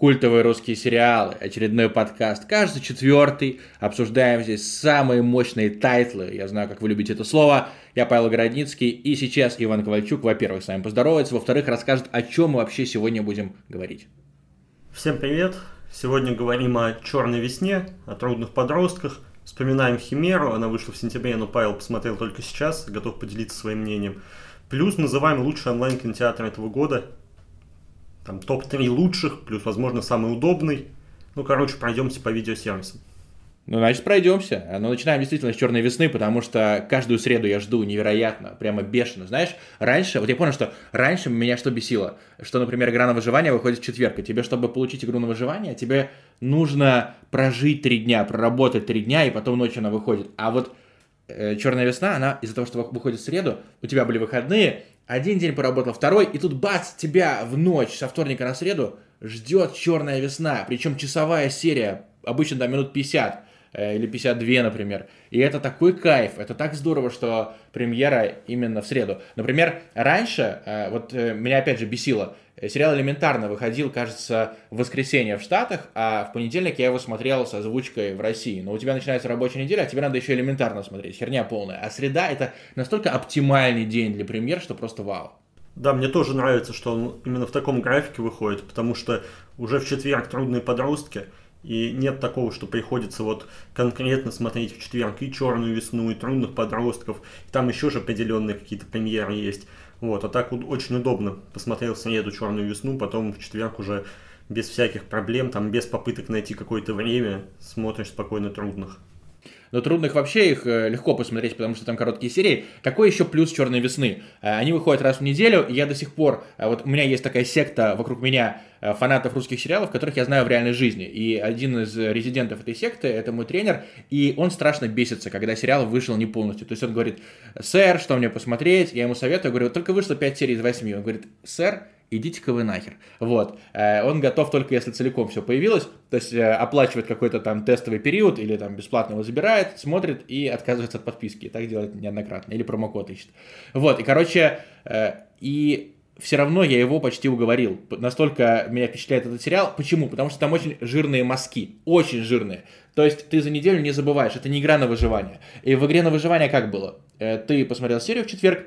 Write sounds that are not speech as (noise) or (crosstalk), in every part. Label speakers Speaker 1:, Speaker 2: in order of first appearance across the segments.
Speaker 1: Культовые русские сериалы, очередной подкаст, кажется, четвертый. Обсуждаем здесь самые мощные тайтлы. Я знаю, как вы любите это слово. Я Павел Городницкий, и сейчас Иван Ковальчук, во-первых, с вами поздоровается, во-вторых, расскажет, о чем мы вообще сегодня будем говорить.
Speaker 2: Всем привет! Сегодня говорим о «Черной весне», о трудных подростках. Вспоминаем «Химеру», она вышла в сентябре, но Павел посмотрел только сейчас, готов поделиться своим мнением. Плюс называем лучший онлайн-кинотеатр этого года – там топ-3 лучших, плюс, возможно, самый удобный. Ну, короче, пройдемся по видеосервисам.
Speaker 1: Ну, значит, пройдемся. Но начинаем действительно с черной весны, потому что каждую среду я жду невероятно, прямо бешено. Знаешь, раньше, вот я понял, что раньше меня что бесило, что, например, игра на выживание выходит в четверг, и тебе, чтобы получить игру на выживание, тебе нужно прожить три дня, проработать три дня, и потом ночью она выходит. А вот э, черная весна, она из-за того, что выходит в среду, у тебя были выходные, один день поработал, второй, и тут бац, тебя в ночь со вторника на среду ждет черная весна. Причем часовая серия, обычно до минут 50 э, или 52, например. И это такой кайф, это так здорово, что премьера именно в среду. Например, раньше, э, вот э, меня опять же бесило, Сериал «Элементарно» выходил, кажется, в воскресенье в Штатах, а в понедельник я его смотрел с озвучкой в России. Но у тебя начинается рабочая неделя, а тебе надо еще «Элементарно» смотреть. Херня полная. А среда — это настолько оптимальный день для премьер, что просто вау.
Speaker 2: Да, мне тоже нравится, что он именно в таком графике выходит, потому что уже в четверг трудные подростки, и нет такого, что приходится вот конкретно смотреть в четверг и черную весну, и трудных подростков, и там еще же определенные какие-то премьеры есть. Вот, а так вот очень удобно. Посмотрел в среду «Черную весну», потом в четверг уже без всяких проблем, там без попыток найти какое-то время смотришь спокойно трудных.
Speaker 1: Но трудных вообще их э, легко посмотреть, потому что там короткие серии. Какой еще плюс «Черной весны»? Э, они выходят раз в неделю, и я до сих пор... Э, вот у меня есть такая секта вокруг меня фанатов русских сериалов, которых я знаю в реальной жизни. И один из резидентов этой секты, это мой тренер, и он страшно бесится, когда сериал вышел не полностью. То есть он говорит, сэр, что мне посмотреть? Я ему советую, говорю, только вышло 5 серий из 8. Он говорит, сэр, идите-ка вы нахер. Вот. Э, он готов только если целиком все появилось, то есть э, оплачивает какой-то там тестовый период или там бесплатно его забирает, смотрит и отказывается от подписки. Так делает неоднократно. Или промокод ищет. Вот. И, короче, э, и все равно я его почти уговорил. Настолько меня впечатляет этот сериал. Почему? Потому что там очень жирные мазки. Очень жирные. То есть ты за неделю не забываешь. Это не игра на выживание. И в игре на выживание как было? Ты посмотрел серию в четверг,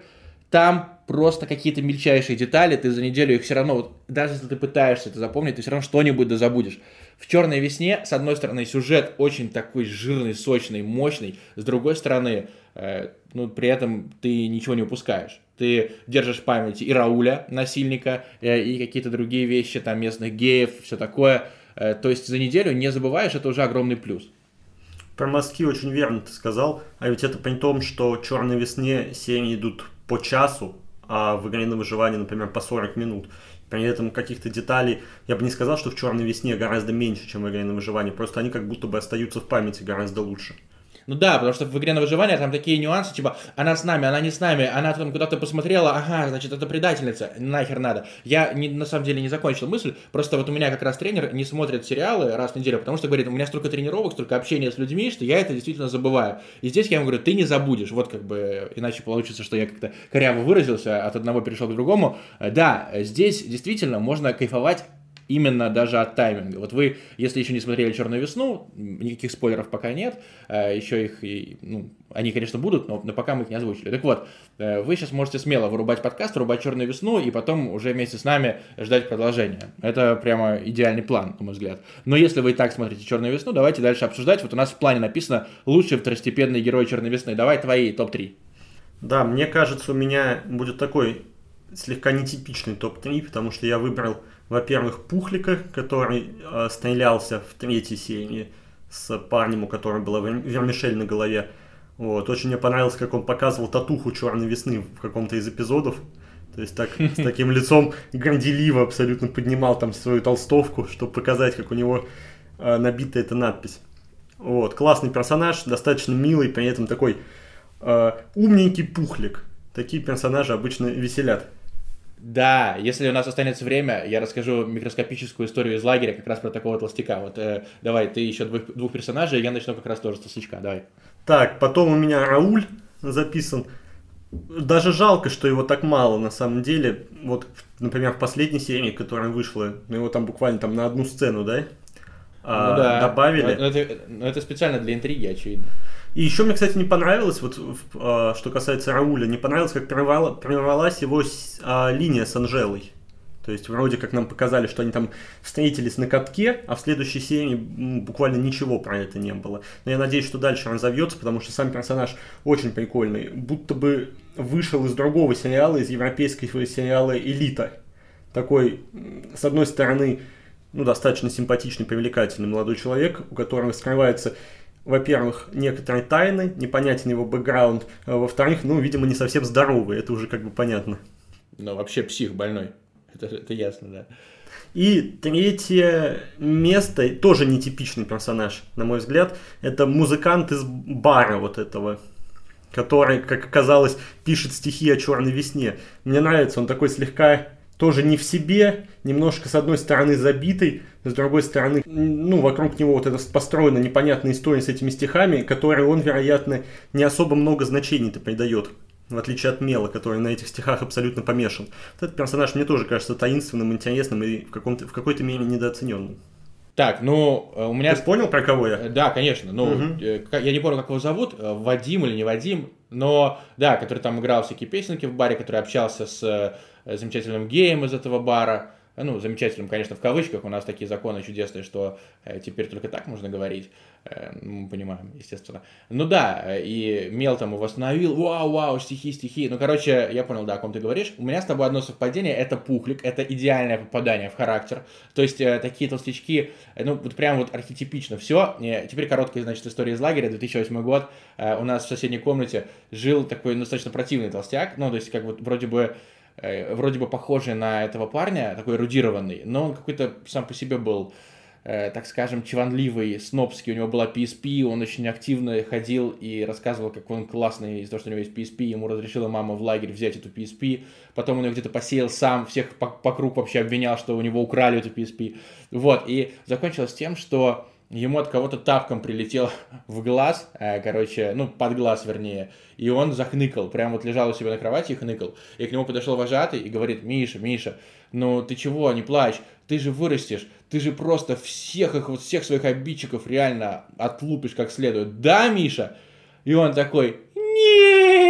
Speaker 1: там просто какие-то мельчайшие детали, ты за неделю их все равно, вот, даже если ты пытаешься это запомнить, ты все равно что-нибудь да забудешь. В «Черной весне», с одной стороны, сюжет очень такой жирный, сочный, мощный, с другой стороны, э, ну, при этом ты ничего не упускаешь. Ты держишь в памяти и Рауля, насильника, э, и какие-то другие вещи, там, местных геев, все такое. Э, то есть за неделю не забываешь, это уже огромный плюс.
Speaker 2: Про мазки очень верно ты сказал, а ведь это при том, что «Черной весне» серии идут по часу, а в игре на выживание, например, по 40 минут. При этом каких-то деталей, я бы не сказал, что в «Черной весне» гораздо меньше, чем в игре на выживание, просто они как будто бы остаются в памяти гораздо лучше.
Speaker 1: Ну да, потому что в игре на выживание там такие нюансы, типа, она с нами, она не с нами, она там куда-то посмотрела, ага, значит, это предательница, нахер надо. Я не, на самом деле не закончил мысль, просто вот у меня как раз тренер не смотрит сериалы раз в неделю, потому что говорит, у меня столько тренировок, столько общения с людьми, что я это действительно забываю. И здесь я ему говорю, ты не забудешь, вот как бы, иначе получится, что я как-то коряво выразился, от одного перешел к другому. Да, здесь действительно можно кайфовать именно даже от тайминга. Вот вы, если еще не смотрели «Черную весну», никаких спойлеров пока нет, э, еще их, ну, они, конечно, будут, но, но пока мы их не озвучили. Так вот, э, вы сейчас можете смело вырубать подкаст, вырубать «Черную весну» и потом уже вместе с нами ждать продолжения. Это прямо идеальный план, на мой взгляд. Но если вы и так смотрите «Черную весну», давайте дальше обсуждать. Вот у нас в плане написано «Лучшие второстепенные герои «Черной весны». Давай твои топ-3.
Speaker 2: Да, мне кажется, у меня будет такой слегка нетипичный топ-3, потому что я выбрал во-первых, Пухлика, который э, стрелялся в третьей серии с парнем, у которого была вермишель на голове. Вот. Очень мне понравилось, как он показывал татуху черной весны в каком-то из эпизодов. То есть так, с (laughs) таким лицом горделиво абсолютно поднимал там свою толстовку, чтобы показать, как у него э, набита эта надпись. Вот. Классный персонаж, достаточно милый, при этом такой э, умненький пухлик. Такие персонажи обычно веселят.
Speaker 1: Да, если у нас останется время, я расскажу микроскопическую историю из лагеря как раз про такого толстяка. Вот э, давай, ты еще двух, двух персонажей, я начну как раз тоже с толстячка, давай.
Speaker 2: Так, потом у меня Рауль записан. даже жалко, что его так мало на самом деле. Вот, например, в последней серии, которая вышла, ну его там буквально там на одну сцену, да?
Speaker 1: А, ну, да. Добавили. Но это, но это специально для интриги, очевидно.
Speaker 2: И еще мне, кстати, не понравилось, вот а, что касается Рауля, не понравилось, как прервалась его а, линия с Анжелой. То есть вроде как нам показали, что они там встретились на катке, а в следующей серии буквально ничего про это не было. Но я надеюсь, что дальше разовьется, потому что сам персонаж очень прикольный. Будто бы вышел из другого сериала, из европейского сериала «Элита». Такой, с одной стороны, ну, достаточно симпатичный, привлекательный молодой человек, у которого скрывается во-первых, некоторые тайны, непонятен его бэкграунд, а во-вторых, ну, видимо, не совсем здоровый, это уже как бы понятно.
Speaker 1: Ну, вообще псих больной. Это, это ясно, да.
Speaker 2: И третье место, тоже нетипичный персонаж, на мой взгляд, это музыкант из бара вот этого, который, как оказалось, пишет стихи о черной весне. Мне нравится, он такой слегка тоже не в себе, немножко с одной стороны забитый, с другой стороны, ну, вокруг него вот эта построена непонятная история с этими стихами, которой он, вероятно, не особо много значений-то придает в отличие от Мела, который на этих стихах абсолютно помешан. Вот этот персонаж мне тоже кажется таинственным, интересным и в, каком-то, в какой-то мере недооцененным.
Speaker 1: Так, ну, э, у меня...
Speaker 2: Ты понял, про кого я?
Speaker 1: Да, конечно. Ну, угу. я не помню, как его зовут, э, Вадим или не Вадим, но, да, который там играл всякие песенки в баре, который общался с замечательным геем из этого бара. Ну, замечательным, конечно, в кавычках, у нас такие законы чудесные, что э, теперь только так можно говорить, э, мы понимаем, естественно. Ну да, э, и Мел там его остановил, вау, вау, стихи, стихи, ну, короче, я понял, да, о ком ты говоришь. У меня с тобой одно совпадение, это Пухлик, это идеальное попадание в характер, то есть э, такие толстячки, э, ну, вот прям вот архетипично все. Э, теперь короткая, значит, история из лагеря, 2008 год, э, у нас в соседней комнате жил такой достаточно противный толстяк, ну, то есть как вот вроде бы Э, вроде бы похожий на этого парня, такой эрудированный, но он какой-то сам по себе был, э, так скажем, чванливый, снобский, у него была PSP, он очень активно ходил и рассказывал, как он классный из-за того, что у него есть PSP, ему разрешила мама в лагерь взять эту PSP, потом он ее где-то посеял сам, всех по, по кругу вообще обвинял, что у него украли эту PSP, вот, и закончилось тем, что ему от кого-то тапком прилетел (laughs) в глаз, э, короче, ну, под глаз, вернее, и он захныкал, прям вот лежал у себя на кровати и хныкал. И к нему подошел вожатый и говорит, Миша, Миша, ну ты чего, не плачь, ты же вырастешь, ты же просто всех их, вот всех своих обидчиков реально отлупишь как следует. Да, Миша? И он такой, нет!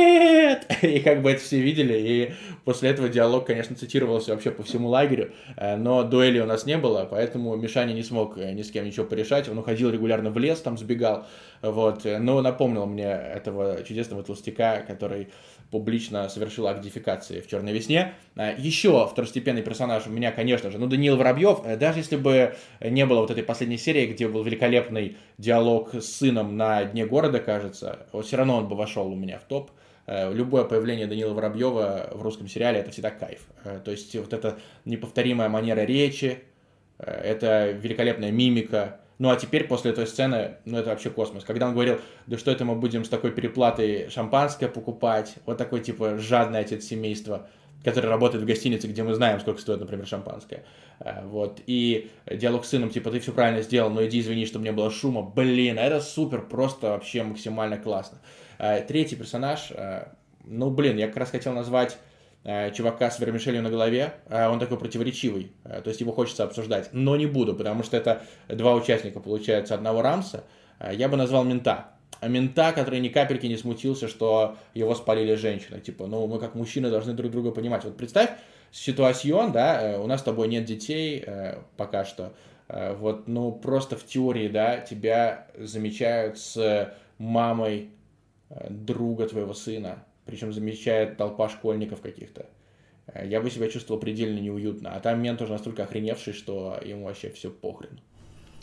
Speaker 1: (laughs) И как бы это все видели, и после этого диалог, конечно, цитировался вообще по всему лагерю, э, но дуэли у нас не было, поэтому Мишаня не смог э, ни с кем ничего порешать, он уходил регулярно в лес, там сбегал, вот, но напомнил мне этого чудесного толстяка, который публично совершил акт дефикации в «Черной весне». Э, Еще второстепенный персонаж у меня, конечно же, ну, Даниил Воробьев, даже если бы не было вот этой последней серии, где был великолепный диалог с сыном на дне города, кажется, вот все равно он бы вошел у меня в топ. Э, любое появление Данила Воробьева в русском сериале это всегда кайф. Э, то есть вот эта неповторимая манера речи, э, это великолепная мимика. Ну а теперь после этой сцены, ну это вообще космос. Когда он говорил, да что это мы будем с такой переплатой шампанское покупать, вот такой типа жадный отец семейства, который работает в гостинице, где мы знаем, сколько стоит, например, шампанское. Вот. И диалог с сыном, типа, ты все правильно сделал, но иди извини, чтобы не было шума. Блин, это супер, просто вообще максимально классно. Э, третий персонаж, э, ну, блин, я как раз хотел назвать э, чувака с вермишелью на голове, он такой противоречивый, то есть его хочется обсуждать, но не буду, потому что это два участника, получается, одного рамса, я бы назвал мента. Мента, который ни капельки не смутился, что его спалили женщины. Типа, ну, мы как мужчины должны друг друга понимать. Вот представь ситуацион, да, у нас с тобой нет детей пока что, вот, ну, просто в теории, да, тебя замечают с мамой друга твоего сына, причем замечает толпа школьников каких-то. Э, я бы себя чувствовал предельно неуютно. А там мент уже настолько охреневший, что ему вообще все похрен.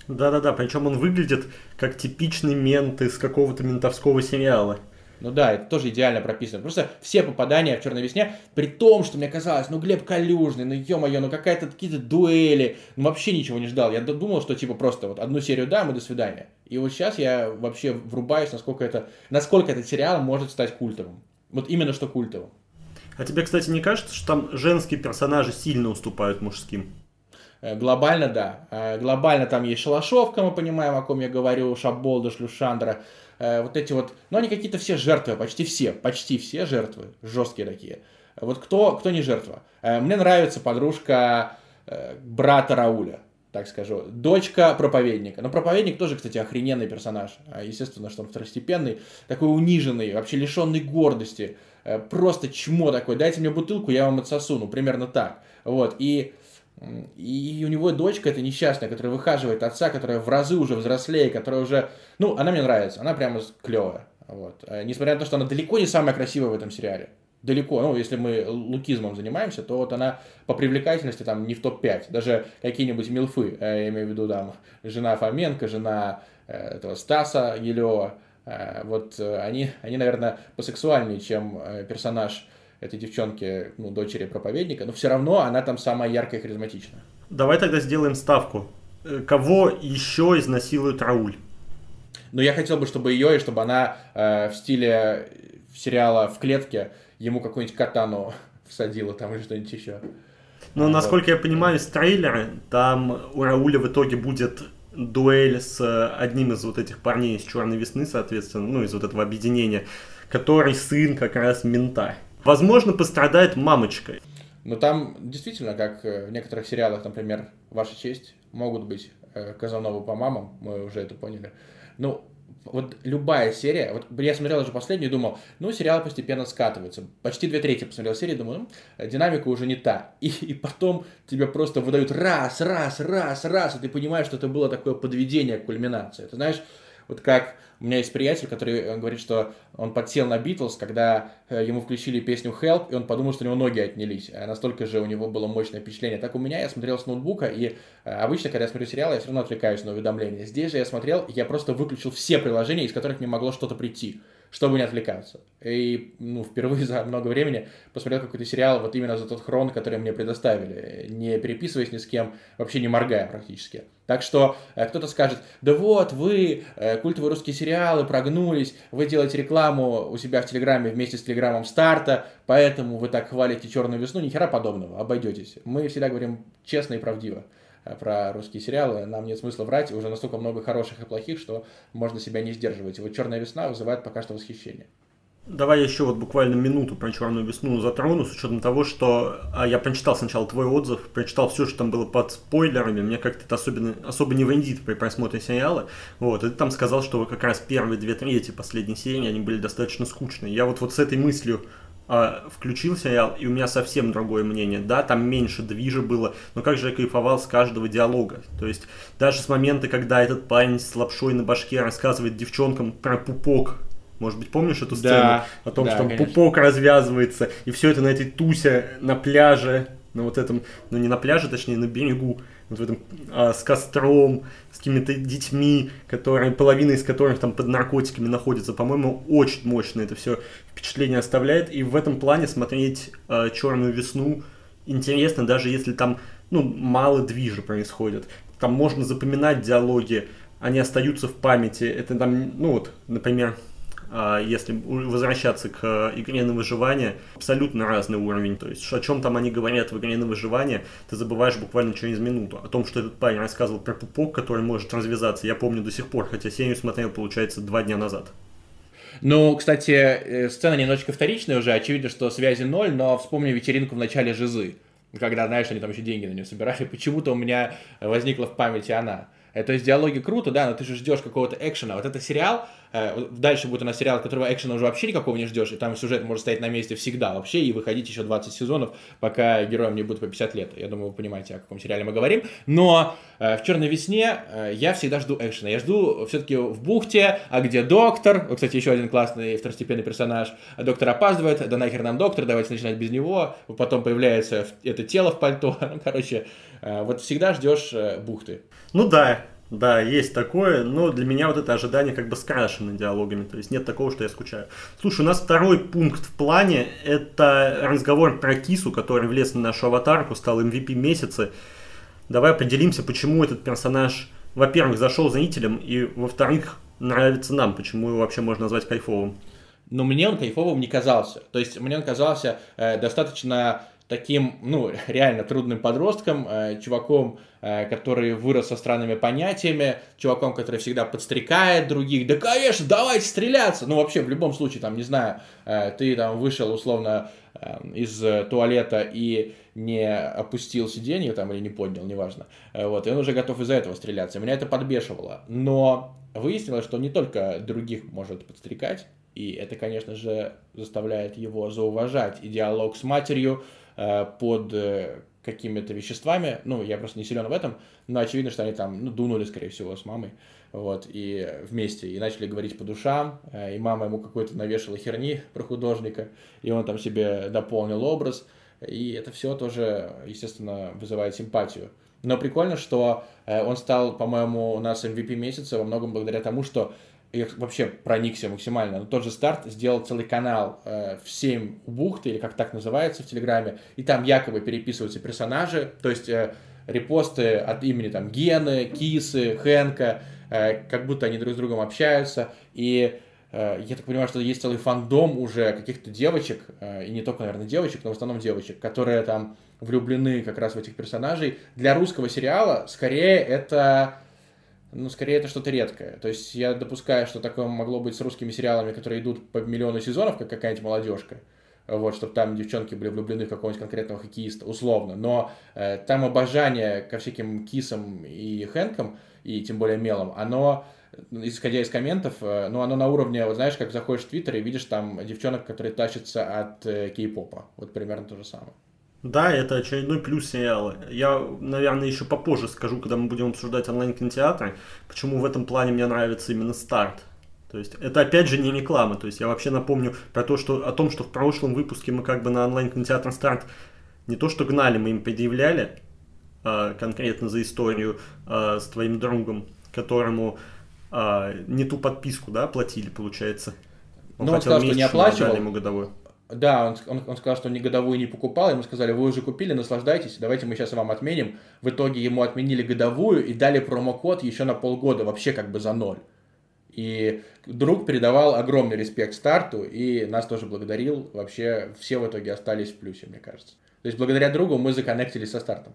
Speaker 2: Да-да-да, причем он выглядит как типичный мент из какого-то ментовского сериала.
Speaker 1: Ну да, это тоже идеально прописано. Просто все попадания в «Черной весне», при том, что мне казалось, ну Глеб Калюжный, ну ё-моё, ну какая-то какие-то дуэли, ну вообще ничего не ждал. Я думал, что типа просто вот одну серию дам и до свидания. И вот сейчас я вообще врубаюсь, насколько это, насколько этот сериал может стать культовым. Вот именно что культовым.
Speaker 2: А тебе, кстати, не кажется, что там женские персонажи сильно уступают мужским?
Speaker 1: Э, глобально, да. Э, глобально там есть Шалашовка, мы понимаем, о ком я говорю, Шаболда, Шлюшандра. Э, вот эти вот, ну они какие-то все жертвы, почти все, почти все жертвы, жесткие такие. Вот кто, кто не жертва? Мне нравится подружка брата Рауля, так скажу. Дочка проповедника. Но проповедник тоже, кстати, охрененный персонаж. Естественно, что он второстепенный, такой униженный, вообще лишенный гордости. Просто чмо такой. Дайте мне бутылку, я вам отсосу. Ну, примерно так. Вот. И и у него дочка это несчастная, которая выхаживает отца, которая в разы уже взрослее, которая уже... Ну, она мне нравится, она прямо клевая. Вот. А, несмотря на то, что она далеко не самая красивая в этом сериале. Далеко. Ну, если мы лукизмом занимаемся, то вот она по привлекательности там не в топ-5. Даже какие-нибудь милфы, э, я имею в виду там жена Фоменко, жена э, этого Стаса Елева, э, вот они, они, наверное, посексуальнее, чем персонаж этой девчонки, ну, дочери проповедника, но все равно она там самая яркая и харизматичная.
Speaker 2: Давай тогда сделаем ставку. Э, кого еще изнасилует Рауль?
Speaker 1: Ну, я хотел бы, чтобы ее, и чтобы она э, в стиле сериала «В клетке» ему какую-нибудь катану (laughs) всадила там или что-нибудь еще.
Speaker 2: Ну, вот. насколько я понимаю из трейлера, там у Рауля в итоге будет дуэль с одним из вот этих парней из «Черной весны», соответственно, ну, из вот этого объединения, который сын как раз мента. Возможно, пострадает мамочка.
Speaker 1: Но там действительно, как в некоторых сериалах, например, «Ваша честь», могут быть э, Казановы по мамам, мы уже это поняли. Ну, вот любая серия, вот я смотрел уже последнюю и думал, ну, сериал постепенно скатывается. Почти две трети посмотрел серии, думаю, ну, динамика уже не та. (laughs) И, и потом тебе просто выдают раз, раз, раз, раз, и ты понимаешь, что это было такое подведение к кульминации. Ты знаешь, вот как у меня есть приятель, который говорит, что он подсел на Битлз, когда э, ему включили песню Help, и он подумал, что у него ноги отнялись. А настолько же у него было мощное впечатление. Так у меня, я смотрел с ноутбука, и э, обычно, когда я смотрю сериал, я все равно отвлекаюсь на уведомления. Здесь же я смотрел, я просто выключил все приложения, из которых мне могло что-то прийти чтобы не отвлекаться. И ну, впервые (laughs) за много времени посмотрел какой-то сериал вот именно за тот хрон, который мне предоставили, не переписываясь ни с кем, вообще не моргая практически. Так что э, кто-то скажет, да вот, вы, э, культовые русские сериалы, прогнулись, вы делаете рекламу у себя в Телеграме вместе с Телеграмом старта, поэтому вы так хвалите «Черную весну», ни хера подобного, обойдетесь. Мы всегда говорим честно и правдиво. Э, про русские сериалы, нам нет смысла врать, уже настолько много хороших и плохих, что можно себя не сдерживать. И вот «Черная весна» вызывает пока что восхищение.
Speaker 2: Давай я еще вот буквально минуту про черную весну затрону, с учетом того, что а, я прочитал сначала твой отзыв, прочитал все, что там было под спойлерами, мне как-то это особенно, особо не вендит при просмотре сериала, вот, и ты там сказал, что как раз первые две трети последней серии, они были достаточно скучные. Я вот, вот с этой мыслью а, включил сериал, и у меня совсем другое мнение. Да, там меньше движа было, но как же я кайфовал с каждого диалога. То есть даже с момента, когда этот парень с лапшой на башке рассказывает девчонкам про пупок, может быть, помнишь эту сцену? Да, о том, да, что там конечно. пупок развязывается, и все это на этой тусе на пляже, на вот этом, ну не на пляже, точнее, на берегу вот в этом, а, с костром, какими-то детьми, которые, половина из которых там под наркотиками находится. По-моему, очень мощно это все впечатление оставляет. И в этом плане смотреть а, «Черную весну» интересно, даже если там ну, мало движа происходит. Там можно запоминать диалоги, они остаются в памяти. Это там, ну вот, например, если возвращаться к э, игре на выживание, абсолютно разный уровень. То есть, о чем там они говорят в игре на выживание, ты забываешь буквально через минуту. О том, что этот парень рассказывал про пупок, который может развязаться, я помню до сих пор, хотя серию смотрел, получается, два дня назад.
Speaker 1: Ну, кстати, э, сцена немножечко вторичная уже, очевидно, что связи ноль, но вспомни вечеринку в начале Жизы, когда, знаешь, они там еще деньги на нее собирали, (laughs) почему-то у меня возникла в памяти она. Э, то есть диалоги круто, да, но ты же ждешь какого-то экшена. Вот это сериал, э, дальше будет у нас сериал, которого экшена уже вообще никакого не ждешь, и там сюжет может стоять на месте всегда вообще, и выходить еще 20 сезонов, пока героям не будет по 50 лет. Я думаю, вы понимаете, о каком сериале мы говорим. Но э, в «Черной весне» я всегда жду экшена. Я жду все-таки в бухте, а где доктор, кстати, еще один классный второстепенный персонаж, доктор опаздывает, да нахер нам доктор, давайте начинать без него, потом появляется это тело в пальто, (laughs) ну, короче, вот всегда ждешь бухты.
Speaker 2: Ну да, да, есть такое, но для меня вот это ожидание как бы скрашено диалогами, то есть нет такого, что я скучаю. Слушай, у нас второй пункт в плане, это разговор про Кису, который влез на нашу аватарку, стал MVP месяца. Давай поделимся, почему этот персонаж, во-первых, зашел зрителям, и, во-вторых, нравится нам, почему его вообще можно назвать кайфовым.
Speaker 1: Но мне он кайфовым не казался. То есть мне он казался э, достаточно таким, ну, реально трудным подростком, э, чуваком, э, который вырос со странными понятиями, чуваком, который всегда подстрекает других, да, конечно, давайте стреляться, ну, вообще, в любом случае, там, не знаю, э, ты там вышел, условно, э, из туалета и не опустил сиденье там или не поднял, неважно, э, вот, и он уже готов из-за этого стреляться, меня это подбешивало, но выяснилось, что не только других может подстрекать, и это, конечно же, заставляет его зауважать. И диалог с матерью, под э, какими-то веществами, ну, я просто не силен в этом, но очевидно, что они там, ну, дунули, скорее всего, с мамой, вот, и вместе, и начали говорить по душам, э, и мама ему какой-то навешала херни про художника, и он там себе дополнил образ, и это все тоже, естественно, вызывает симпатию. Но прикольно, что он стал, по-моему, у нас MVP месяца во многом благодаря тому, что я вообще проникся максимально. Но тот же старт сделал целый канал э, в 7 бухты, или как так называется в Телеграме, и там якобы переписываются персонажи, то есть э, репосты от имени там Гены, Кисы, Хэнка, э, как будто они друг с другом общаются, и э, я так понимаю, что есть целый фандом уже каких-то девочек, э, и не только, наверное, девочек, но в основном девочек, которые там влюблены как раз в этих персонажей. Для русского сериала скорее это ну, скорее это что-то редкое. То есть я допускаю, что такое могло быть с русскими сериалами, которые идут по миллиону сезонов, как какая-нибудь молодежка. Вот, чтобы там девчонки были влюблены в какого-нибудь конкретного хоккеиста, условно. Но э, там обожание ко всяким кисам и хэнкам, и тем более мелом, оно, исходя из комментов, э, ну, оно на уровне, вот знаешь, как заходишь в Твиттер и видишь там девчонок, которые тащатся от э, кей-попа. Вот примерно то же самое.
Speaker 2: Да, это очередной плюс сериала. Я, наверное, еще попозже скажу, когда мы будем обсуждать онлайн-кинотеатры, почему в этом плане мне нравится именно старт. То есть это опять же не реклама. То есть я вообще напомню про то, что, о том, что в прошлом выпуске мы как бы на онлайн-кинотеатр старт не то что гнали, мы им предъявляли а, конкретно за историю а, с твоим другом, которому а, не ту подписку, да, платили, получается.
Speaker 1: Он ну, он сказал, что не оплачивал. Ему годовую. Да, он, он, он сказал, что он годовую не покупал. Ему сказали, вы уже купили, наслаждайтесь, давайте мы сейчас вам отменим. В итоге ему отменили годовую и дали промокод еще на полгода, вообще как бы за ноль. И друг передавал огромный респект старту и нас тоже благодарил. Вообще все в итоге остались в плюсе, мне кажется. То есть благодаря другу мы законнектились со стартом.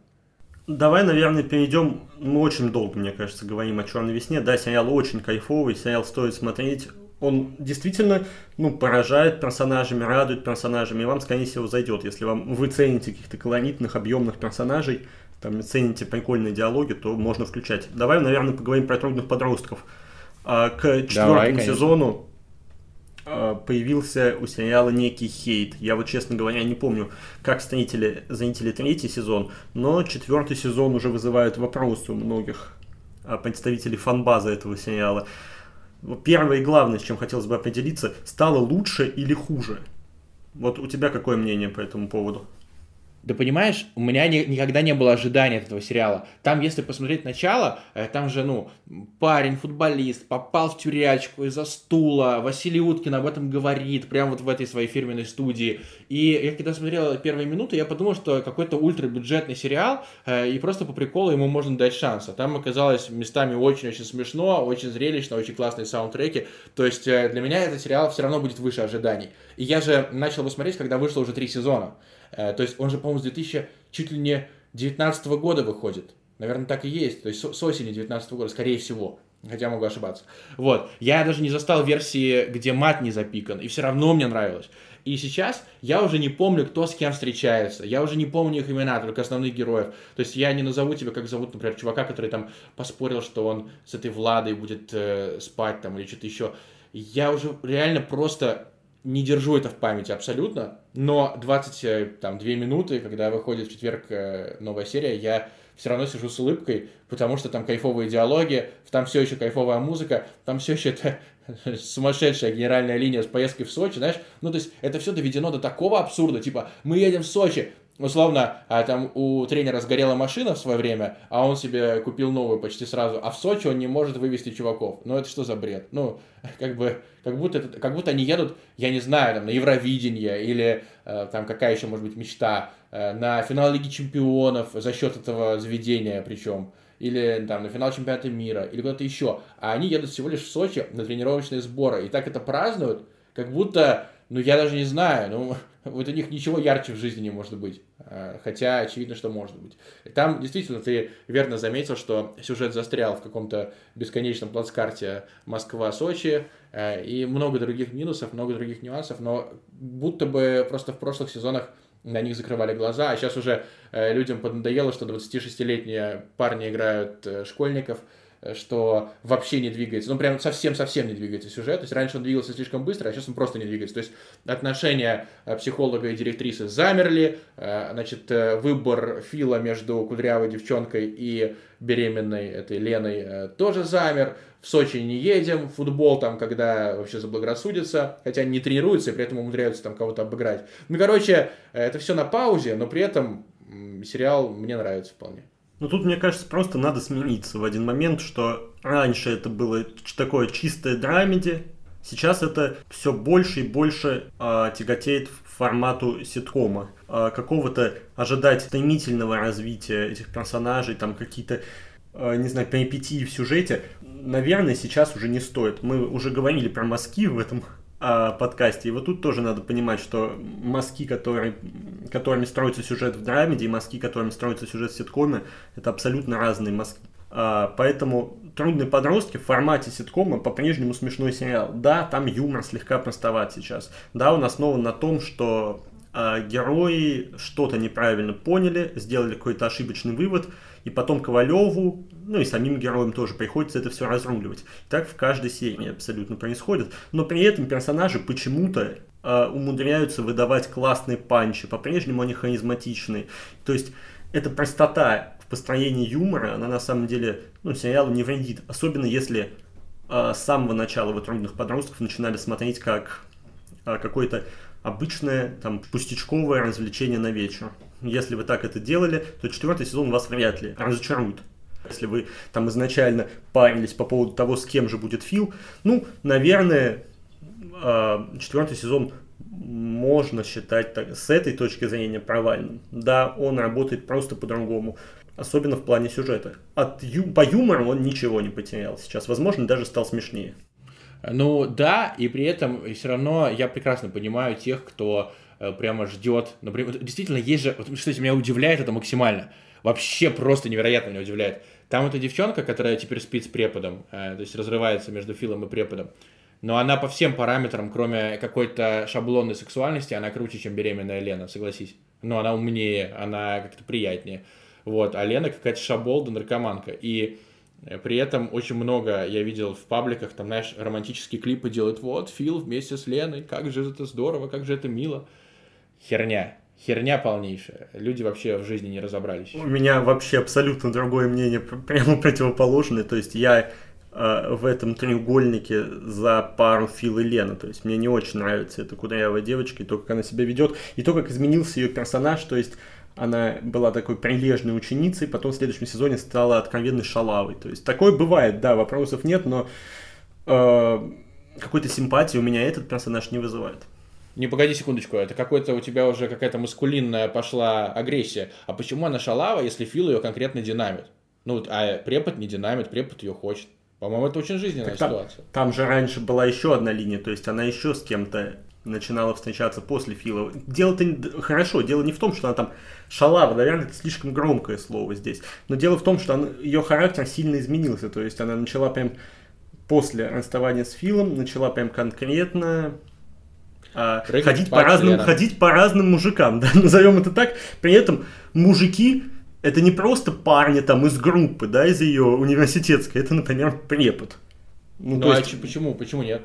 Speaker 2: Давай, наверное, перейдем. Мы очень долго, мне кажется, говорим о Черной весне. Да, сериал очень кайфовый, сериал стоит смотреть он действительно ну, поражает персонажами, радует персонажами, и вам, скорее всего, зайдет. Если вам вы цените каких-то колоритных, объемных персонажей, там, цените прикольные диалоги, то можно включать. Давай, наверное, поговорим про трудных подростков. А, к четвертому Давай, сезону а, появился у сериала некий хейт. Я вот, честно говоря, не помню, как зрители, зрители третий сезон, но четвертый сезон уже вызывает вопросы у многих а, представителей фанбазы этого сериала первое и главное, с чем хотелось бы определиться, стало лучше или хуже? Вот у тебя какое мнение по этому поводу?
Speaker 1: Да понимаешь, у меня ни, никогда не было ожидания от этого сериала. Там, если посмотреть начало, э, там же, ну, парень, футболист, попал в тюрячку из-за стула, Василий Уткин об этом говорит, прямо вот в этой своей фирменной студии. И я когда смотрел первые минуты, я подумал, что какой-то ультрабюджетный сериал, э, и просто по приколу ему можно дать шанс. А там оказалось местами очень-очень смешно, очень зрелищно, очень классные саундтреки. То есть э, для меня этот сериал все равно будет выше ожиданий. И я же начал его смотреть, когда вышло уже три сезона. Э, то есть он же, по-моему, с 2000 чуть ли не 19 года выходит. Наверное, так и есть. То есть с осени 19 года, скорее всего. Хотя могу ошибаться. Вот. Я даже не застал версии, где мат не запикан, и все равно мне нравилось. И сейчас я уже не помню, кто с кем встречается. Я уже не помню их имена, только основных героев. То есть я не назову тебя, как зовут, например, чувака, который там поспорил, что он с этой Владой будет э, спать там или что-то еще. Я уже реально просто не держу это в памяти абсолютно, но 22 э, минуты, когда выходит в четверг э, новая серия, я все равно сижу с улыбкой, потому что там кайфовые диалоги, там все еще кайфовая музыка, там все еще это (laughs) сумасшедшая генеральная линия с поездкой в Сочи, знаешь, ну то есть это все доведено до такого абсурда, типа мы едем в Сочи, условно, а там у тренера сгорела машина в свое время, а он себе купил новую почти сразу, а в Сочи он не может вывести чуваков. Ну, это что за бред? Ну, как бы, как будто, это, как будто они едут, я не знаю, там, на Евровидение или э, там какая еще может быть мечта, э, на финал Лиги Чемпионов за счет этого заведения причем или там на финал чемпионата мира, или куда-то еще. А они едут всего лишь в Сочи на тренировочные сборы. И так это празднуют, как будто ну, я даже не знаю, ну, (laughs) вот у них ничего ярче в жизни не может быть. А, хотя очевидно, что может быть. Там действительно ты верно заметил, что сюжет застрял в каком-то бесконечном плацкарте Москва-Сочи а, и много других минусов, много других нюансов, но будто бы просто в прошлых сезонах на них закрывали глаза, а сейчас уже э, людям поднадоело, что 26-летние парни играют э, школьников, что вообще не двигается, ну прям совсем-совсем не двигается сюжет, то есть раньше он двигался слишком быстро, а сейчас он просто не двигается, то есть отношения э, психолога и директрисы замерли, э, значит, э, выбор Фила между кудрявой девчонкой и беременной этой Леной тоже замер, в Сочи не едем, футбол там, когда вообще заблагорассудится, хотя они не тренируются и при этом умудряются там кого-то обыграть. Ну, короче, это все на паузе, но при этом сериал мне нравится вполне.
Speaker 2: Ну тут, мне кажется, просто надо смириться в один момент, что раньше это было такое чистое драмеди, сейчас это все больше и больше э, тяготеет в формату ситкома. Э, какого-то ожидать стремительного развития этих персонажей, там какие-то, э, не знаю, перипетии в сюжете, наверное, сейчас уже не стоит. Мы уже говорили про мазки в этом подкасте. И вот тут тоже надо понимать, что мазки, которые, которыми строится сюжет в драмеди, и мазки, которыми строится сюжет в ситкоме, это абсолютно разные мазки. Э, поэтому «Трудные подростки» в формате ситкома по-прежнему смешной сериал. Да, там юмор слегка простоват сейчас. Да, он основан на том, что э, герои что-то неправильно поняли, сделали какой-то ошибочный вывод, и потом Ковалеву, ну и самим героям тоже приходится это все разруливать. Так в каждой серии абсолютно происходит. Но при этом персонажи почему-то э, умудряются выдавать классные панчи, по-прежнему они харизматичные. То есть эта простота в построении юмора, она на самом деле ну, сериалу не вредит. Особенно если э, с самого начала вы трудных подростков начинали смотреть как э, какое-то обычное там пустячковое развлечение на вечер. Если вы так это делали, то четвертый сезон вас вряд ли разочарует. Если вы там изначально парились по поводу того, с кем же будет Фил, ну, наверное, а, четвертый сезон можно считать так, с этой точки зрения провальным. Да, он работает просто по-другому, особенно в плане сюжета. От ю, по юмору он ничего не потерял сейчас, возможно, даже стал смешнее.
Speaker 1: Ну да, и при этом все равно я прекрасно понимаю тех, кто прямо ждет. Например, действительно, есть же, вот, кстати, меня удивляет это максимально. Вообще просто невероятно меня удивляет. Там эта девчонка, которая теперь спит с преподом, э, то есть разрывается между Филом и преподом. Но она по всем параметрам, кроме какой-то шаблонной сексуальности, она круче, чем беременная Лена, согласись. Но она умнее, она как-то приятнее. Вот, а Лена какая-то шаболда, наркоманка. И э, при этом очень много я видел в пабликах, там, знаешь, романтические клипы делают, вот, Фил вместе с Леной, как же это здорово, как же это мило херня. Херня полнейшая. Люди вообще в жизни не разобрались.
Speaker 2: У меня вообще абсолютно другое мнение, прямо (laughs) противоположное. То есть я э, в этом треугольнике за пару Фил и Лена. То есть мне не очень нравится эта кудрявая девочка, и то, как она себя ведет, и то, как изменился ее персонаж. То есть она была такой прилежной ученицей, потом в следующем сезоне стала откровенной шалавой. То есть такое бывает, да, вопросов нет, но э, какой-то симпатии у меня этот персонаж не вызывает.
Speaker 1: Не, погоди секундочку, это какой-то у тебя уже какая-то маскулинная пошла агрессия. А почему она шалава, если Фил ее конкретно динамит? Ну, а препод не динамит, препод ее хочет. По-моему, это очень жизненная так ситуация.
Speaker 2: Там, там же раньше была еще одна линия, то есть она еще с кем-то начинала встречаться после Фила. Дело-то хорошо, дело не в том, что она там шалава, наверное, это слишком громкое слово здесь. Но дело в том, что она, ее характер сильно изменился. То есть она начала прям после расставания с Филом, начала прям конкретно а, ходить по разным, ходить по разным мужикам, (laughs) да, назовем это так. При этом мужики это не просто парни там из группы, да, из ее университетской, это, например, препод.
Speaker 1: Ну, ну а есть... почему, почему нет?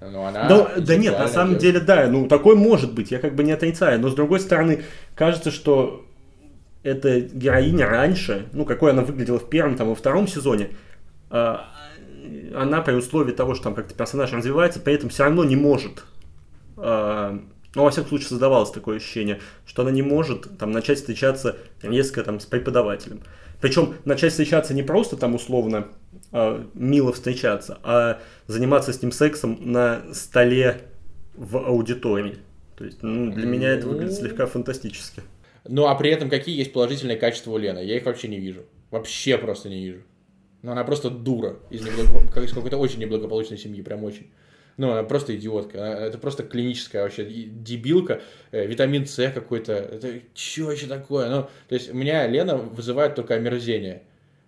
Speaker 2: Ну, она да, да нет, на самом деле, да, ну такой может быть, я как бы не отрицаю, но с другой стороны, кажется, что эта героиня раньше, ну какой она выглядела в первом, там, во втором сезоне, а, она при условии того, что там как-то персонаж развивается, при этом все равно не может а, ну, во всяком случае, создавалось такое ощущение, что она не может там начать встречаться резко там с преподавателем. Причем начать встречаться не просто там условно э, мило встречаться, а заниматься с ним сексом на столе в аудитории. То есть, ну, для меня это выглядит слегка фантастически.
Speaker 1: Ну, а при этом какие есть положительные качества у Лены? Я их вообще не вижу. Вообще просто не вижу. Ну, она просто дура из, неблаго... из какой-то очень неблагополучной семьи, прям очень. Ну, она просто идиотка. Это просто клиническая вообще дебилка. Э, витамин С какой-то. Это что еще такое? Ну, то есть, у меня Лена вызывает только омерзение.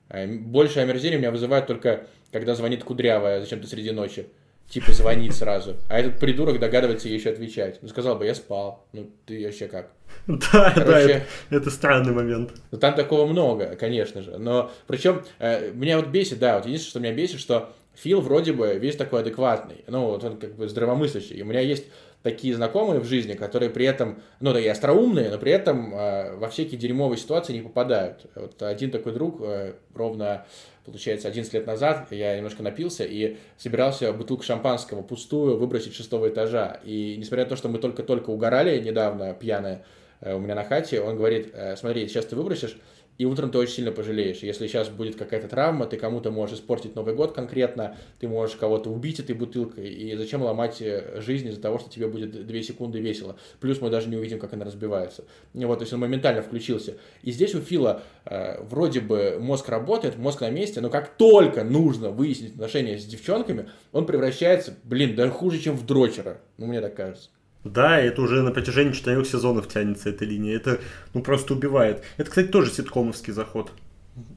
Speaker 1: А больше омерзения меня вызывает только, когда звонит Кудрявая зачем-то среди ночи. Типа звонит сразу. А этот придурок догадывается ей еще отвечать. Ну, сказал бы, я спал. Ну, ты вообще как? (laughs)
Speaker 2: Да, Короче, да, это, это странный момент.
Speaker 1: Ну, там такого много, конечно же. Но причем, э, меня вот бесит, да, вот единственное, что меня бесит, что Фил вроде бы весь такой адекватный. Ну, вот он как бы здравомыслящий. И у меня есть такие знакомые в жизни, которые при этом, ну да, и остроумные, но при этом э, во всякие дерьмовые ситуации не попадают. Вот один такой друг э, ровно, получается, 11 лет назад я немножко напился и собирался бутылку шампанского пустую выбросить шестого этажа. И несмотря на то, что мы только-только угорали недавно, пьяные, э, у меня на хате, он говорит, э, смотри, сейчас ты выбросишь, и утром ты очень сильно пожалеешь. Если сейчас будет какая-то травма, ты кому-то можешь испортить Новый год конкретно, ты можешь кого-то убить этой бутылкой, и зачем ломать э, жизнь из-за того, что тебе будет 2 секунды весело. Плюс мы даже не увидим, как она разбивается. И вот, то есть он моментально включился. И здесь у Фила э, вроде бы мозг работает, мозг на месте, но как только нужно выяснить отношения с девчонками, он превращается, блин, да хуже, чем в дрочера. Ну, мне так кажется.
Speaker 2: Да, это уже на протяжении четырех сезонов тянется эта линия. Это ну просто убивает. Это, кстати, тоже ситкомовский заход.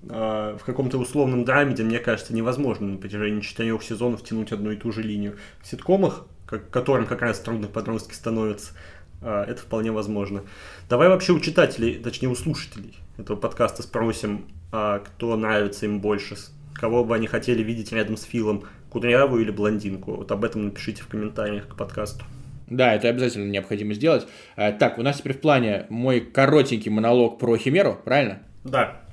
Speaker 2: А, в каком-то условном драмеде, мне кажется, невозможно на протяжении четырех сезонов тянуть одну и ту же линию. В ситкомах, как, которым как раз трудно подростки становятся, а, это вполне возможно. Давай вообще у читателей, точнее у слушателей этого подкаста спросим, а, кто нравится им больше, кого бы они хотели видеть рядом с Филом, кудрявую или блондинку. Вот об этом напишите в комментариях к подкасту.
Speaker 1: Да, это обязательно необходимо сделать. Э, так, у нас теперь в плане мой коротенький монолог про Химеру, правильно?
Speaker 2: Да.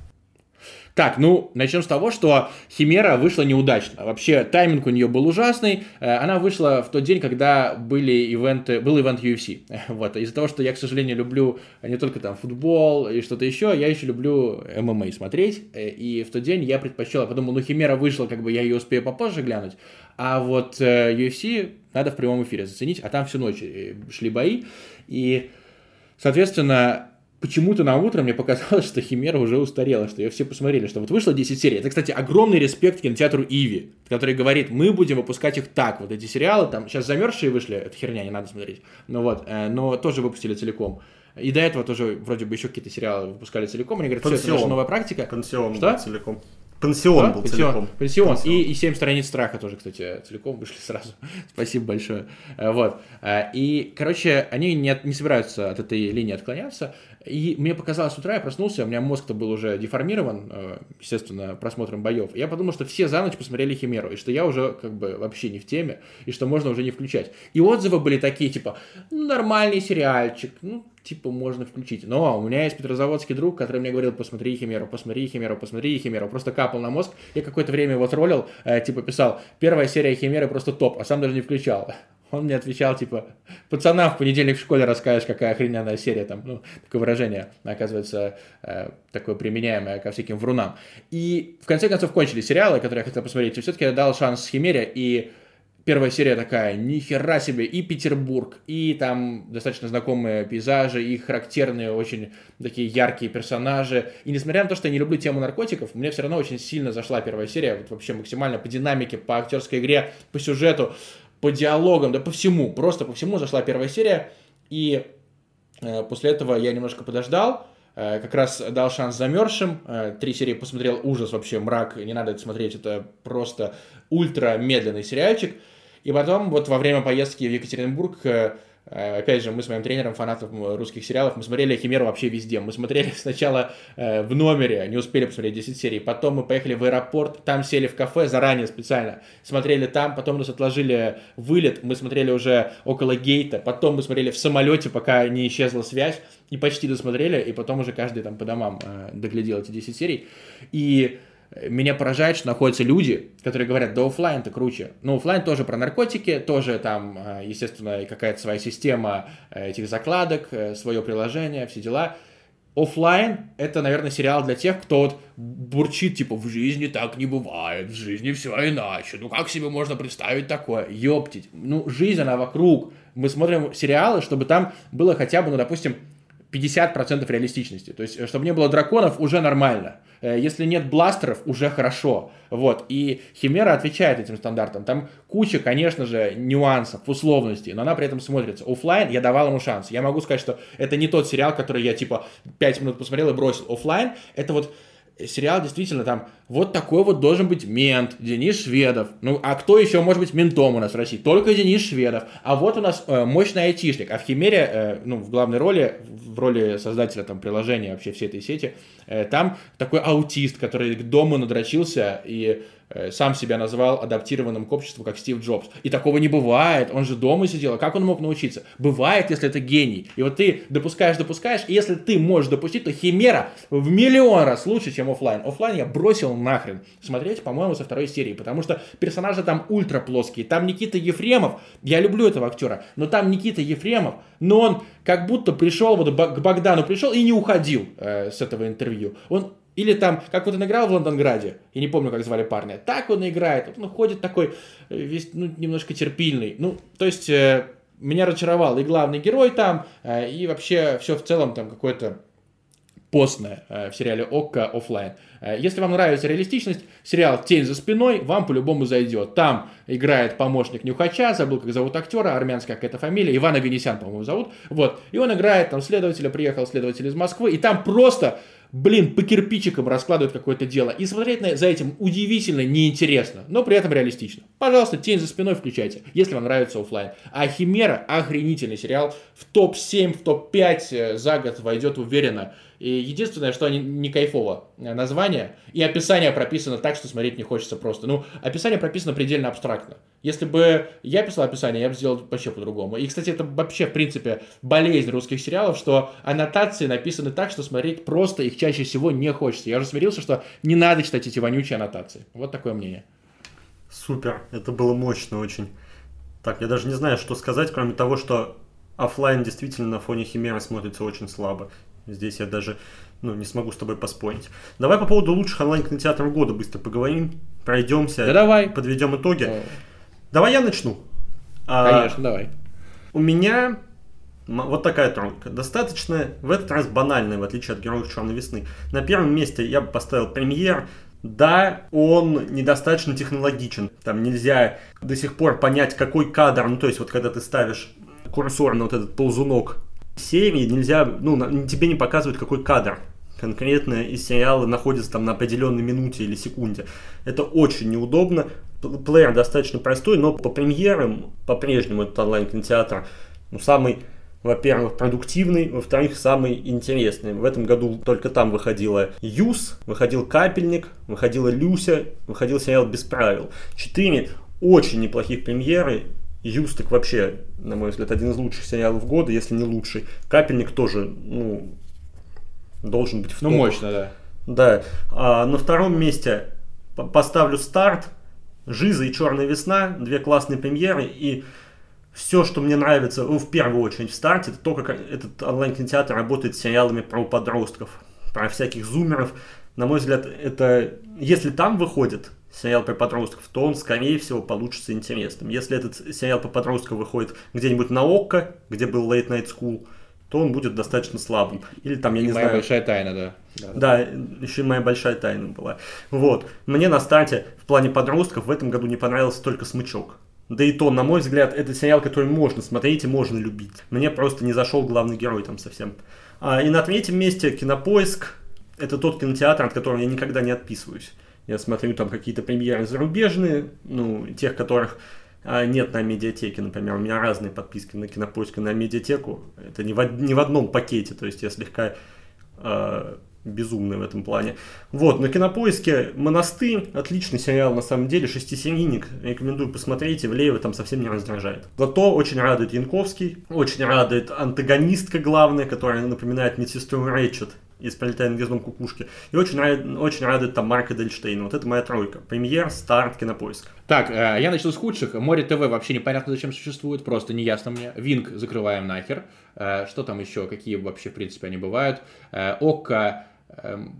Speaker 1: Так, ну, начнем с того, что Химера вышла неудачно. Вообще, тайминг у нее был ужасный. Э, она вышла в тот день, когда были ивенты, был ивент UFC. (laughs) Вот. Из-за того, что я, к сожалению, люблю не только там футбол и что-то еще, я еще люблю ММА смотреть. Э, и в тот день я предпочел, я подумал, ну, Химера вышла, как бы я ее успею попозже глянуть. А вот UFC надо в прямом эфире заценить, а там всю ночь э, шли бои, и, соответственно, почему-то на утро мне показалось, (laughs) что Химера уже устарела, что ее все посмотрели, что вот вышло 10 серий. Это, кстати, огромный респект кинотеатру Иви, который говорит, мы будем выпускать их так, вот эти сериалы, там, сейчас замерзшие вышли, это херня, не надо смотреть, ну вот, э, но тоже выпустили целиком. И до этого тоже вроде бы еще какие-то сериалы выпускали целиком. Они говорят, все, это наша новая практика.
Speaker 2: Пансион что? целиком. Пансион да? был
Speaker 1: Пансион. целиком. Пансион. Пансион. И, и «Семь страниц страха» тоже, кстати, целиком вышли сразу. (laughs) Спасибо большое. Э, вот. Э, и, короче, они не, не собираются от этой линии отклоняться. И мне показалось с утра, я проснулся, у меня мозг-то был уже деформирован, э, естественно, просмотром боев. Я подумал, что все за ночь посмотрели Химеру, и что я уже как бы вообще не в теме, и что можно уже не включать. И отзывы были такие, типа, ну, нормальный сериальчик, ну, типа, можно включить. Но у меня есть петрозаводский друг, который мне говорил, посмотри Химеру, посмотри Химеру, посмотри Химеру. Просто капал на мозг. Я какое-то время его троллил, э, типа писал, первая серия Химеры просто топ, а сам даже не включал. (laughs) Он мне отвечал, типа, пацанам в понедельник в школе расскажешь, какая охрененная серия там, ну, такое выражение, оказывается, э, такое применяемое ко всяким врунам. И в конце концов кончили сериалы, которые я хотел посмотреть, и все-таки я дал шанс Химере, и первая серия такая, ни хера себе, и Петербург, и там достаточно знакомые пейзажи, и характерные очень такие яркие персонажи. И несмотря на то, что я не люблю тему наркотиков, мне все равно очень сильно зашла первая серия, вот вообще максимально по динамике, по актерской игре, по сюжету по диалогам, да по всему, просто по всему зашла первая серия, и э, после этого я немножко подождал, как раз дал шанс замерзшим, э, три серии посмотрел, ужас вообще, мрак, не надо это смотреть, это просто ультра медленный сериальчик, и потом вот во время поездки в Екатеринбург э, Э, опять же, мы с моим тренером, фанатом русских сериалов, мы смотрели Химеру вообще везде. Мы смотрели (laughs) сначала э, в номере, не успели посмотреть 10 серий. Потом мы поехали в аэропорт, там сели в кафе заранее специально. Смотрели там, потом нас отложили вылет, мы смотрели уже около гейта. Потом мы смотрели в самолете, пока не исчезла связь. И почти досмотрели, и потом уже каждый там по домам э, доглядел эти 10 серий. И меня поражает, что находятся люди, которые говорят, да офлайн то круче. Ну, офлайн тоже про наркотики, тоже там, э, естественно, какая-то своя система э, этих закладок, э, свое приложение, все дела. Офлайн это, наверное, сериал для тех, кто вот бурчит, типа, в жизни так не бывает, в жизни все иначе. Ну, как себе можно представить такое? Ёптить. Ну, жизнь, она вокруг. Мы смотрим сериалы, чтобы там было хотя бы, ну, допустим, 50% реалистичности. То есть, э, чтобы не было драконов, уже нормально. Э, если нет бластеров, уже хорошо. Вот. И Химера отвечает этим стандартам. Там куча, конечно же, нюансов, условностей, но она при этом смотрится. Оффлайн я давал ему шанс. Я могу сказать, что это не тот сериал, который я типа 5 минут посмотрел и бросил. Оффлайн это вот сериал действительно там вот такой вот должен быть мент, Денис Шведов. Ну, а кто еще может быть ментом у нас в России? Только Денис Шведов. А вот у нас э, мощный айтишник. А в Химере, э, ну, в главной роли, в роли создателя там приложения вообще всей этой сети, э, там такой аутист, который к дому надрочился и сам себя назвал адаптированным к обществу, как Стив Джобс. И такого не бывает, он же дома сидел, а как он мог научиться? Бывает, если это гений. И вот ты допускаешь, допускаешь, и если ты можешь допустить, то Химера в миллион раз лучше, чем офлайн. Офлайн я бросил нахрен смотреть, по-моему, со второй серии, потому что персонажи там ультра плоские. Там Никита Ефремов, я люблю этого актера, но там Никита Ефремов, но он как будто пришел, вот к Богдану пришел и не уходил э, с этого интервью. Он или там, как вот он играл в Лондонграде, я не помню, как звали парня, так он играет, вот он ходит такой, э, весь, ну, немножко терпильный. Ну, то есть, э, меня разочаровал и главный герой там, э, и вообще все в целом там какое-то постное э, в сериале Окко офлайн. Э, если вам нравится реалистичность, сериал «Тень за спиной» вам по-любому зайдет. Там играет помощник Нюхача, забыл, как зовут актера, армянская какая-то фамилия, Иван Аганесян, по-моему, зовут. Вот. И он играет там следователя, приехал следователь из Москвы, и там просто блин, по кирпичикам раскладывают какое-то дело. И смотреть на, за этим удивительно неинтересно, но при этом реалистично. Пожалуйста, тень за спиной включайте, если вам нравится офлайн. А Химера охренительный сериал. В топ-7, в топ-5 э, за год войдет уверенно. И единственное, что они не кайфово э, название, и описание прописано так, что смотреть не хочется просто. Ну, описание прописано предельно абстрактно. Если бы я писал описание, я бы сделал вообще по-другому. И, кстати, это вообще, в принципе, болезнь русских сериалов, что аннотации написаны так, что смотреть просто их чаще всего не хочется. Я уже смирился, что не надо читать эти вонючие аннотации. Вот такое мнение.
Speaker 2: Супер, это было мощно очень. Так, я даже не знаю, что сказать, кроме того, что офлайн действительно на фоне Химеры смотрится очень слабо. Здесь я даже ну, не смогу с тобой поспорить. Давай по поводу лучших онлайн-кинотеатров года быстро поговорим, пройдемся,
Speaker 1: да давай.
Speaker 2: подведем итоги. Да. Давай я начну.
Speaker 1: Конечно, а, давай.
Speaker 2: У меня вот такая тройка. Достаточно, в этот раз банальная, в отличие от Героев Черной Весны. На первом месте я бы поставил премьер. Да, он недостаточно технологичен. Там нельзя до сих пор понять, какой кадр, ну то есть вот когда ты ставишь курсор на вот этот ползунок серии нельзя, ну, тебе не показывают, какой кадр конкретно из сериала находится там на определенной минуте или секунде. Это очень неудобно. Плеер достаточно простой, но по премьерам по-прежнему этот онлайн-кинотеатр ну, самый, во-первых, продуктивный, во-вторых, самый интересный. В этом году только там выходила Юс, выходил Капельник, выходила Люся, выходил сериал «Без правил». Четыре очень неплохих премьеры, Юстик вообще, на мой взгляд, один из лучших сериалов года, если не лучший. Капельник тоже, ну, должен быть в
Speaker 1: Ну, мощно, да.
Speaker 2: Да. А на втором месте поставлю старт. Жиза и Черная весна. Две классные премьеры. И все, что мне нравится, ну, в первую очередь в старте, это то, как этот онлайн-кинотеатр работает с сериалами про подростков, про всяких зумеров. На мой взгляд, это, если там выходит сериал про подростков, то он, скорее всего, получится интересным. Если этот сериал по подросткам выходит где-нибудь на ОККО, где был Late Night School, то он будет достаточно слабым. Или там, я
Speaker 1: и
Speaker 2: не
Speaker 1: моя
Speaker 2: знаю...
Speaker 1: большая тайна, да.
Speaker 2: Да, да, еще и моя большая тайна была. Вот. Мне на старте в плане подростков в этом году не понравился только «Смычок». Да и то, на мой взгляд, это сериал, который можно смотреть и можно любить. Мне просто не зашел главный герой там совсем. А, и на третьем месте «Кинопоиск». Это тот кинотеатр, от которого я никогда не отписываюсь. Я смотрю там какие-то премьеры зарубежные, ну, тех, которых а, нет на медиатеке, например. У меня разные подписки на кинопоиск и на медиатеку. Это не в, не в одном пакете, то есть я слегка э, безумный в этом плане. Вот, на кинопоиске «Монастырь», отличный сериал на самом деле, шестисерийник, рекомендую посмотреть, Ивлеева там совсем не раздражает. Зато очень радует Янковский, очень радует антагонистка главная, которая напоминает медсестру Рэтчет из «Пролетая над гнездом кукушки». И очень, рад, очень радует там Марка Дельштейна. Вот это моя тройка. Премьер, старт, кинопоиск.
Speaker 1: Так, э, я начал с худших. Море ТВ вообще непонятно, зачем существует, просто неясно мне. Винг закрываем нахер. Э, что там еще, какие вообще, в принципе, они бывают. Э, Окко,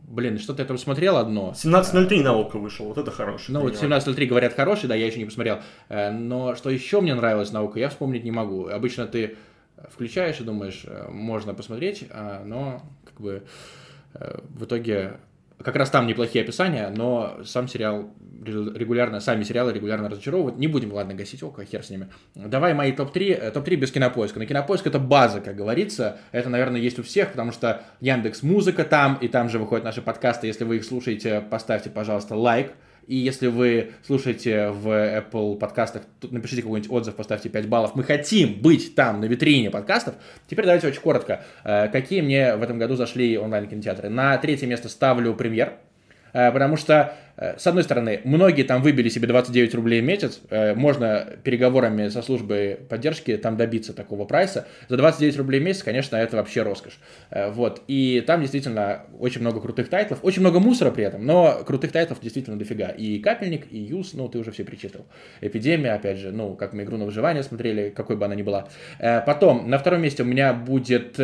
Speaker 1: Блин, что-то я там смотрел одно.
Speaker 2: 17.03 на ОКО вышел, вот это хороший.
Speaker 1: Ну, вот 17.03 говорят хороший, да, я еще не посмотрел. Но что еще мне нравилось на ОКО, я вспомнить не могу. Обычно ты включаешь и думаешь, можно посмотреть, а, но как бы в итоге как раз там неплохие описания, но сам сериал регулярно, сами сериалы регулярно разочаровывают. Не будем, ладно, гасить око, хер с ними. Давай мои топ-3, топ-3 без кинопоиска. На кинопоиск это база, как говорится. Это, наверное, есть у всех, потому что Яндекс Музыка там, и там же выходят наши подкасты. Если вы их слушаете, поставьте, пожалуйста, лайк. И если вы слушаете в Apple подкастах, напишите какой-нибудь отзыв, поставьте 5 баллов. Мы хотим быть там, на витрине подкастов. Теперь давайте очень коротко. Э, какие мне в этом году зашли онлайн-кинотеатры? На третье место ставлю «Премьер», потому что Э, с одной стороны, многие там выбили себе 29 рублей в месяц, э, можно переговорами со службой поддержки там добиться такого прайса. За 29 рублей в месяц, конечно, это вообще роскошь. Э, вот, и там действительно очень много крутых тайтлов, очень много мусора при этом, но крутых тайтлов действительно дофига. И Капельник, и Юз, ну, ты уже все перечислил. Эпидемия, опять же, ну, как мы игру на выживание смотрели, какой бы она ни была. Потом, на втором месте у меня будет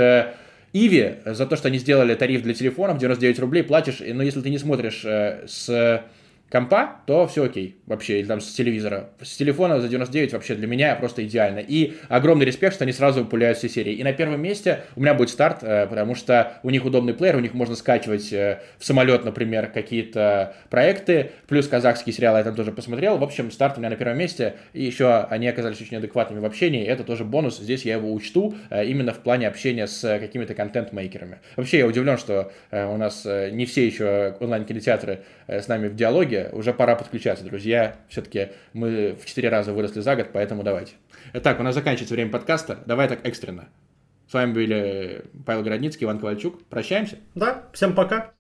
Speaker 1: Иви за то, что они сделали тариф для телефонов 99 рублей, платишь, но если ты не смотришь э, с компа, то все окей вообще, или там с телевизора. С телефона за 99 вообще для меня просто идеально. И огромный респект, что они сразу выпуляют все серии. И на первом месте у меня будет старт, э, потому что у них удобный плеер, у них можно скачивать э, в самолет, например, какие-то проекты, плюс казахские сериалы я там тоже посмотрел. В общем, старт у меня на первом месте, и еще они оказались очень адекватными в общении, это тоже бонус, здесь я его учту, э, именно в плане общения с какими-то контент-мейкерами. Вообще, я удивлен, что у нас не все еще онлайн-кинотеатры с нами в диалоге, технология, уже пора подключаться, друзья. Все-таки мы в 4 раза выросли за год, поэтому давайте. Итак, у нас заканчивается время подкаста. Давай так экстренно. С вами были Павел Городницкий, Иван Ковальчук. Прощаемся.
Speaker 2: Да, всем пока.